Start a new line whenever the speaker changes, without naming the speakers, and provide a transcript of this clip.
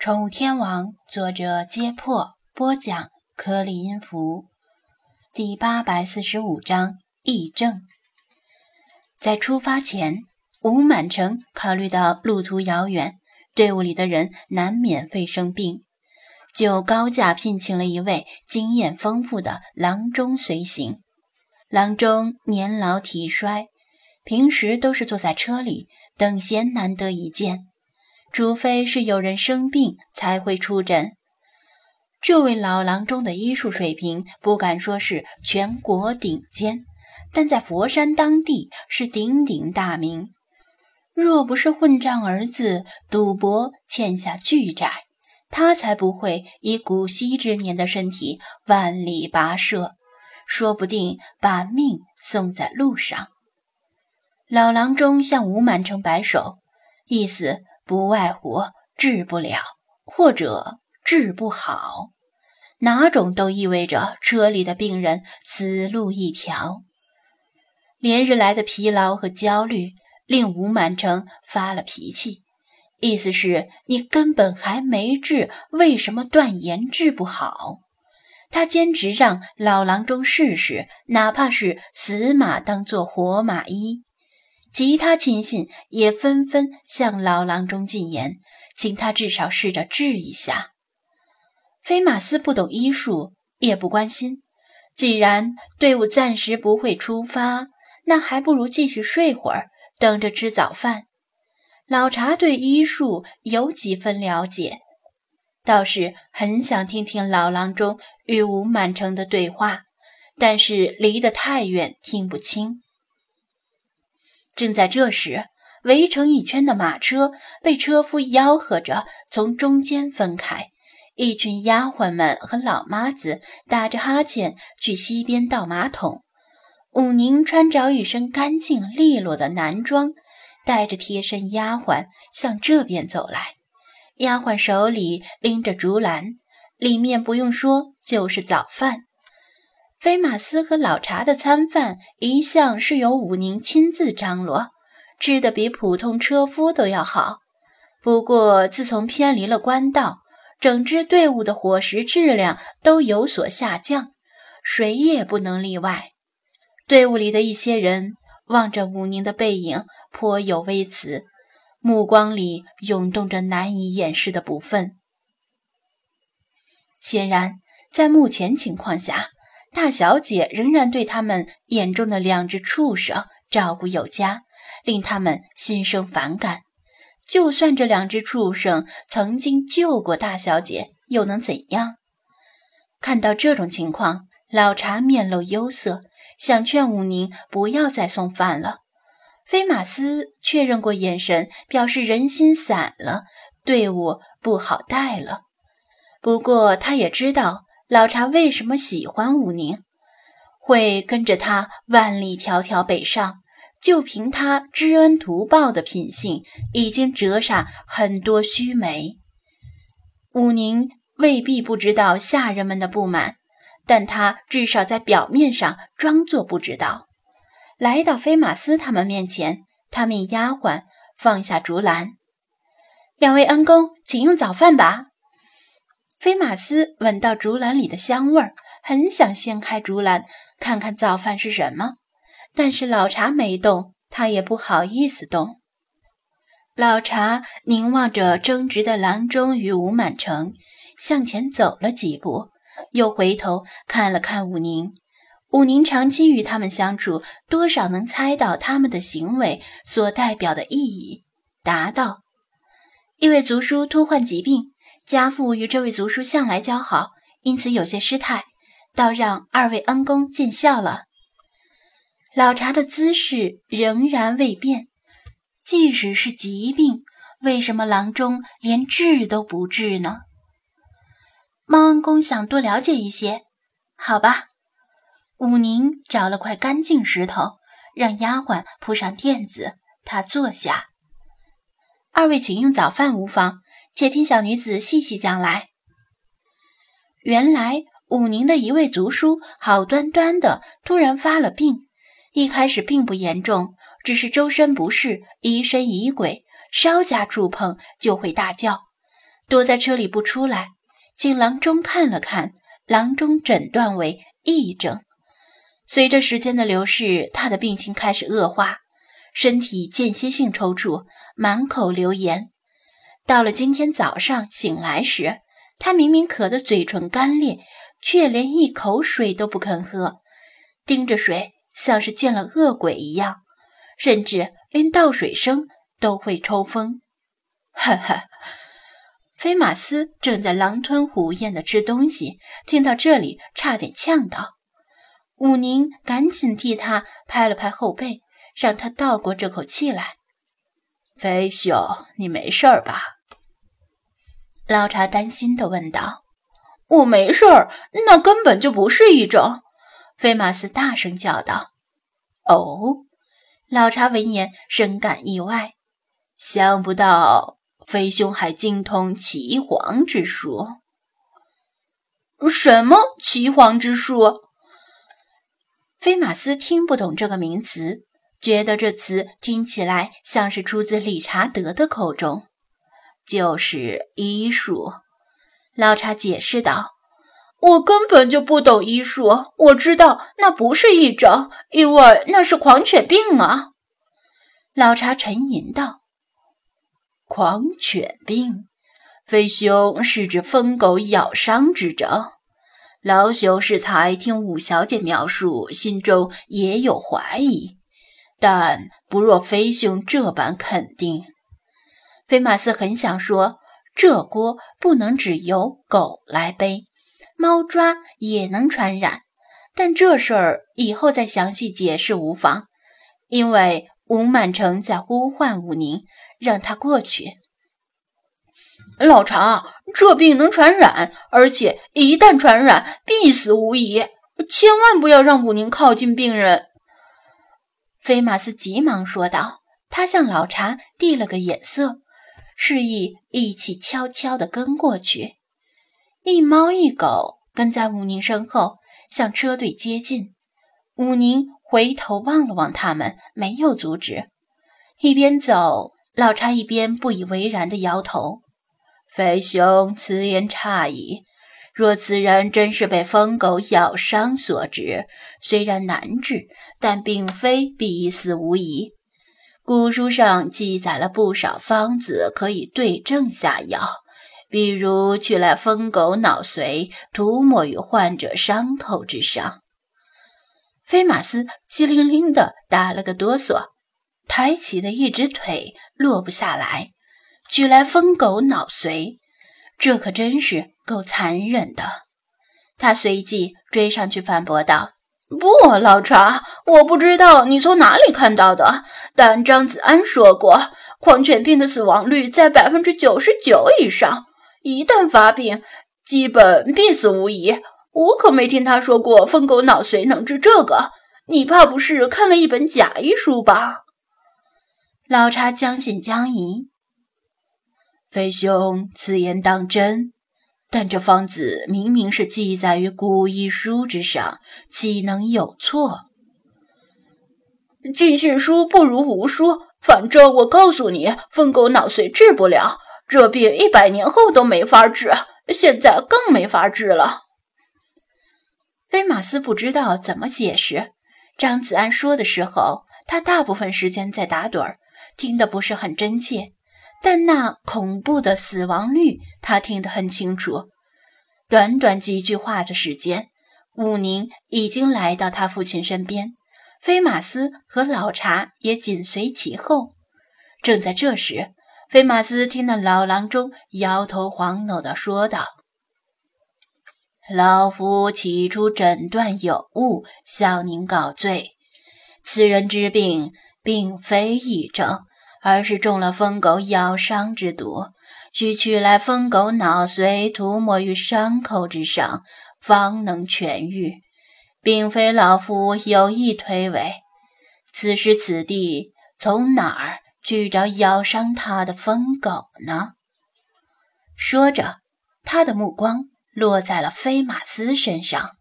宠物天王，作者：揭破，播讲：颗粒音符，第八百四十五章议政。在出发前，吴满城考虑到路途遥远，队伍里的人难免会生病，就高价聘请了一位经验丰富的郎中随行。郎中年老体衰，平时都是坐在车里，等闲难得一见。除非是有人生病才会出诊。这位老郎中的医术水平不敢说是全国顶尖，但在佛山当地是鼎鼎大名。若不是混账儿子赌博欠下巨债，他才不会以古稀之年的身体万里跋涉，说不定把命送在路上。老郎中向吴满城摆手，意思。不外乎治不了，或者治不好，哪种都意味着车里的病人死路一条。连日来的疲劳和焦虑令吴满城发了脾气，意思是你根本还没治，为什么断言治不好？他坚持让老郎中试试，哪怕是死马当做活马医。其他亲信也纷纷向老郎中进言，请他至少试着治一下。菲马斯不懂医术，也不关心。既然队伍暂时不会出发，那还不如继续睡会儿，等着吃早饭。老查对医术有几分了解，倒是很想听听老郎中与吴满城的对话，但是离得太远，听不清。正在这时，围成一圈的马车被车夫吆喝着从中间分开，一群丫鬟们和老妈子打着哈欠去西边倒马桶。武宁穿着一身干净利落的男装，带着贴身丫鬟向这边走来。丫鬟手里拎着竹篮，里面不用说就是早饭。菲马斯和老查的餐饭一向是由武宁亲自张罗，吃的比普通车夫都要好。不过自从偏离了官道，整支队伍的伙食质量都有所下降，谁也不能例外。队伍里的一些人望着武宁的背影，颇有微词，目光里涌动着难以掩饰的不忿。显然，在目前情况下。大小姐仍然对他们眼中的两只畜生照顾有加，令他们心生反感。就算这两只畜生曾经救过大小姐，又能怎样？看到这种情况，老茶面露忧色，想劝武宁不要再送饭了。菲马斯确认过眼神，表示人心散了，队伍不好带了。不过他也知道。老茶为什么喜欢武宁，会跟着他万里迢迢北上？就凭他知恩图报的品性，已经折煞很多须眉。武宁未必不知道下人们的不满，但他至少在表面上装作不知道。来到菲马斯他们面前，他命丫鬟放下竹篮：“两位恩公，请用早饭吧。”菲马斯闻到竹篮里的香味儿，很想掀开竹篮看看早饭是什么，但是老茶没动，他也不好意思动。老茶凝望着争执的郎中与吴满城，向前走了几步，又回头看了看武宁。武宁长期与他们相处，多少能猜到他们的行为所代表的意义，答道：“一位族叔突患疾病。”家父与这位族叔向来交好，因此有些失态，倒让二位恩公见笑了。老茶的姿势仍然未变，即使是疾病，为什么郎中连治都不治呢？猫恩公想多了解一些，好吧。武宁找了块干净石头，让丫鬟铺上垫子，他坐下。二位请用早饭无妨。且听小女子细细讲来。原来武宁的一位族叔好端端的突然发了病，一开始并不严重，只是周身不适，疑神疑鬼，稍加触碰就会大叫。躲在车里不出来，请郎中看了看，郎中诊断为癔症。随着时间的流逝，他的病情开始恶化，身体间歇性抽搐，满口流言。到了今天早上醒来时，他明明渴得嘴唇干裂，却连一口水都不肯喝，盯着水像是见了恶鬼一样，甚至连倒水声都会抽风。哈哈，菲马斯正在狼吞虎咽地吃东西，听到这里差点呛到。武宁赶紧替他拍了拍后背，让他倒过这口气来。
飞兄，你没事儿吧？
老查担心地问道。
我没事儿，那根本就不是癔症。菲马斯大声叫道。
哦，老查闻言深感意外，
想不到飞兄还精通岐黄之术。
什么岐黄之术？
菲马斯听不懂这个名词，觉得这词听起来像是出自理查德的口中。
就是医术，
老茶解释道：“
我根本就不懂医术，我知道那不是一症，因为那是狂犬病啊。”
老茶沉吟道：“
狂犬病，飞兄是指疯狗咬伤之症。”老朽适才听五小姐描述，心中也有怀疑，但不若飞兄这般肯定。
菲马斯很想说，这锅不能只由狗来背，猫抓也能传染，但这事儿以后再详细解释无妨，因为吴满成在呼唤武宁，让他过去。
老查，这病能传染，而且一旦传染，必死无疑。千万不要让武宁靠近病人。”
菲马斯急忙说道。他向老查递了个眼色，示意一起悄悄地跟过去。一猫一狗跟在武宁身后，向车队接近。武宁回头望了望他们，没有阻止。一边走，老查一边不以为然地摇头。
飞兄，此言差矣。若此人真是被疯狗咬伤所致，虽然难治，但并非必死无疑。古书上记载了不少方子可以对症下药，比如取来疯狗脑髓，涂抹于患者伤口之上。
菲马斯机灵灵地打了个哆嗦，抬起的一只腿落不下来。取来疯狗脑髓，这可真是够残忍的。他随即追上去反驳道：“
不，老查，我不知道你从哪里看到的，但张子安说过，狂犬病的死亡率在百分之九十九以上，一旦发病，基本必死无疑。我可没听他说过疯狗脑髓能治这个。你怕不是看了一本假医书吧？”
老查将信将疑。
飞兄，此言当真？但这方子明明是记载于古医书之上，岂能有错？
尽信书不如无书。反正我告诉你，疯狗脑髓治不了，这病一百年后都没法治，现在更没法治了。
菲马斯不知道怎么解释。张子安说的时候，他大部分时间在打盹儿，听得不是很真切。但那恐怖的死亡率，他听得很清楚。短短几句话的时间，武宁已经来到他父亲身边，菲马斯和老茶也紧随其后。正在这时，菲马斯听到老郎中摇头晃脑地说道：“
老夫起初诊断有误，向您告罪。此人之病，并非疫症。”而是中了疯狗咬伤之毒，需取来疯狗脑髓涂抹于伤口之上，方能痊愈，并非老夫有意推诿。此时此地，从哪儿去找咬伤他的疯狗呢？
说着，他的目光落在了飞马斯身上。